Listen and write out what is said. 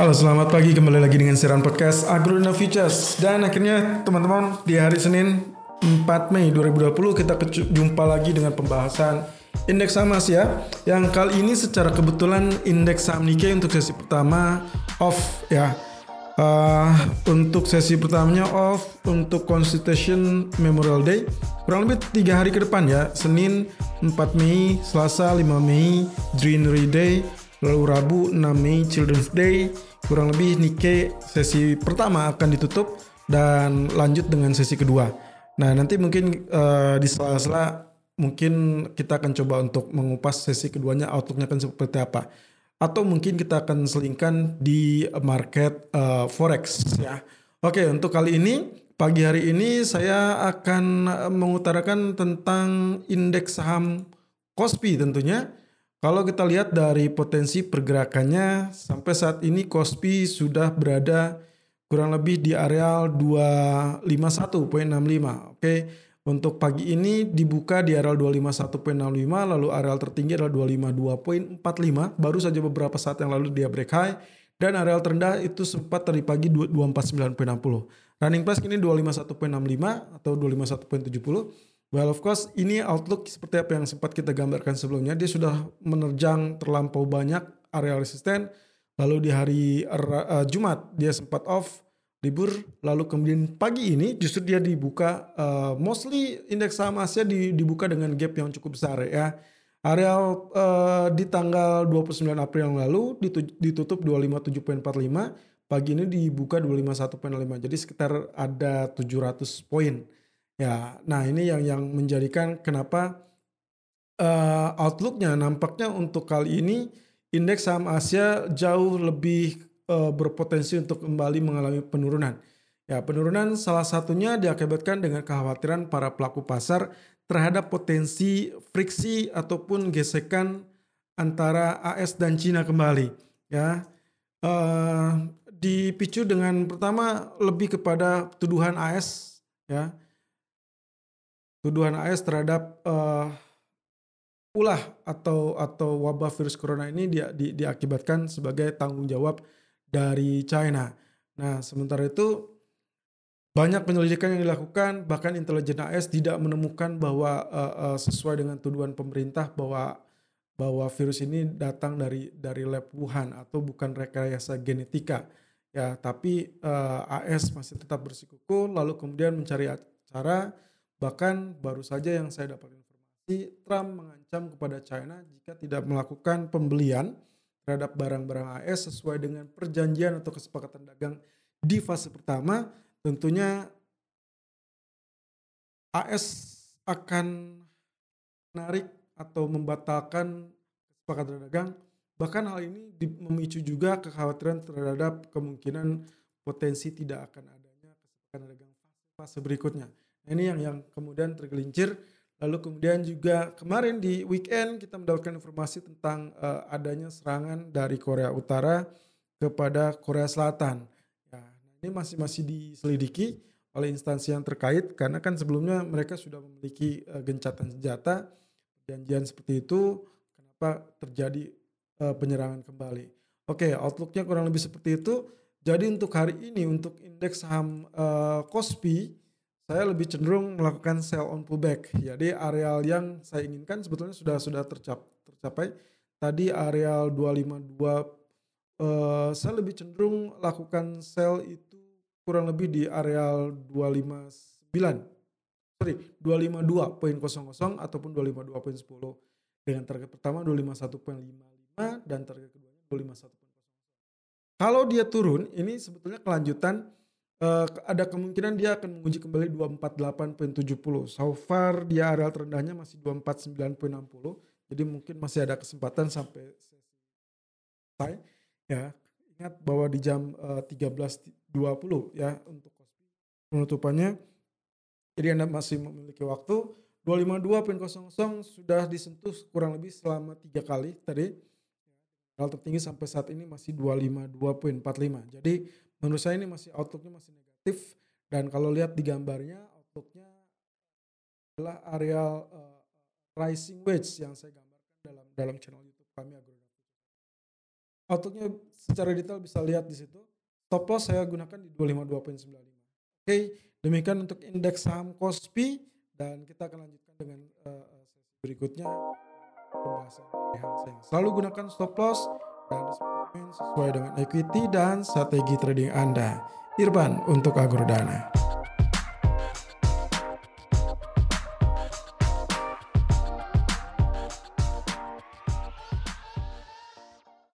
Halo, selamat pagi. Kembali lagi dengan siaran podcast Agrona Futures. Dan akhirnya teman-teman di hari Senin 4 Mei 2020 kita jumpa lagi dengan pembahasan indeks saham Asia yang kali ini secara kebetulan indeks saham Nikkei untuk sesi pertama off ya. Uh, untuk sesi pertamanya off untuk Constitution Memorial Day kurang lebih tiga hari ke depan ya Senin 4 Mei Selasa 5 Mei Greenery Day lalu Rabu 6 Mei Children's Day kurang lebih Nikkei sesi pertama akan ditutup dan lanjut dengan sesi kedua nah nanti mungkin uh, di sela-sela mungkin kita akan coba untuk mengupas sesi keduanya outlooknya akan seperti apa atau mungkin kita akan selingkan di market uh, forex ya. Oke, untuk kali ini pagi hari ini saya akan mengutarakan tentang indeks saham Kospi tentunya. Kalau kita lihat dari potensi pergerakannya sampai saat ini Kospi sudah berada kurang lebih di areal 251.65. Oke. Untuk pagi ini dibuka di areal 251.65 lalu areal tertinggi adalah 252.45 baru saja beberapa saat yang lalu dia break high dan areal terendah itu sempat tadi pagi 249.60. Running price ini 251.65 atau 251.70. Well of course ini outlook seperti apa yang sempat kita gambarkan sebelumnya dia sudah menerjang terlampau banyak area resisten lalu di hari uh, Jumat dia sempat off libur lalu kemudian pagi ini justru dia dibuka uh, mostly indeks saham Asia di, dibuka dengan gap yang cukup besar ya. Areal uh, di tanggal 29 April yang lalu ditutup 257.45, pagi ini dibuka 251.5. Jadi sekitar ada 700 poin. Ya, nah ini yang yang menjadikan kenapa uh, outlooknya nampaknya untuk kali ini indeks saham Asia jauh lebih uh, berpotensi untuk kembali mengalami penurunan. Ya, penurunan salah satunya diakibatkan dengan kekhawatiran para pelaku pasar terhadap potensi friksi ataupun gesekan antara AS dan Cina kembali. Ya, uh, dipicu dengan pertama lebih kepada tuduhan AS, ya, tuduhan AS terhadap uh, ulah atau atau wabah virus corona ini dia, di, diakibatkan sebagai tanggung jawab dari China. Nah, sementara itu banyak penyelidikan yang dilakukan, bahkan intelijen AS tidak menemukan bahwa uh, uh, sesuai dengan tuduhan pemerintah bahwa bahwa virus ini datang dari dari lab Wuhan atau bukan rekayasa genetika. Ya, tapi uh, AS masih tetap bersikukuh lalu kemudian mencari cara bahkan baru saja yang saya dapat informasi Trump mengancam kepada China jika tidak melakukan pembelian terhadap barang-barang AS sesuai dengan perjanjian atau kesepakatan dagang di fase pertama, tentunya AS akan menarik atau membatalkan kesepakatan dagang. Bahkan hal ini memicu juga kekhawatiran terhadap kemungkinan potensi tidak akan adanya kesepakatan dagang fase, berikutnya. Nah, ini yang yang kemudian tergelincir Lalu kemudian juga kemarin di weekend kita mendapatkan informasi tentang uh, adanya serangan dari Korea Utara kepada Korea Selatan. Ya, ini masih masih diselidiki oleh instansi yang terkait karena kan sebelumnya mereka sudah memiliki uh, gencatan senjata, perjanjian seperti itu, kenapa terjadi uh, penyerangan kembali. Oke, outlooknya kurang lebih seperti itu. Jadi untuk hari ini untuk indeks saham uh, Kospi saya lebih cenderung melakukan sell on pullback. Jadi areal yang saya inginkan sebetulnya sudah sudah tercap, tercapai. Tadi areal 252 uh, saya lebih cenderung lakukan sell itu kurang lebih di areal 259. Sorry, 252.00 ataupun 252.10 dengan target pertama 251.55 dan target keduanya 251.00. Kalau dia turun, ini sebetulnya kelanjutan uh, ada kemungkinan dia akan menguji kembali 248.70. So far dia area terendahnya masih 249.60. Jadi mungkin masih ada kesempatan sampai selesai. Ya, ingat bahwa di jam uh, eh, 13.20 ya untuk penutupannya. Jadi Anda masih memiliki waktu 252.00 sudah disentuh kurang lebih selama tiga kali tadi. Hal tertinggi sampai saat ini masih 252.45. Jadi menurut saya ini masih outlooknya masih negatif dan kalau lihat di gambarnya outlooknya adalah areal uh, rising wedge yang saya gambarkan dalam dalam channel YouTube kami Agro outlooknya secara detail bisa lihat di situ. Stop loss saya gunakan di 252.95. Oke, demikian untuk indeks saham Kospi dan kita akan lanjutkan dengan uh, sesi berikutnya pembahasan yang selalu gunakan stop loss dan sesuai dengan equity dan strategi trading Anda. Irban untuk Agrodana.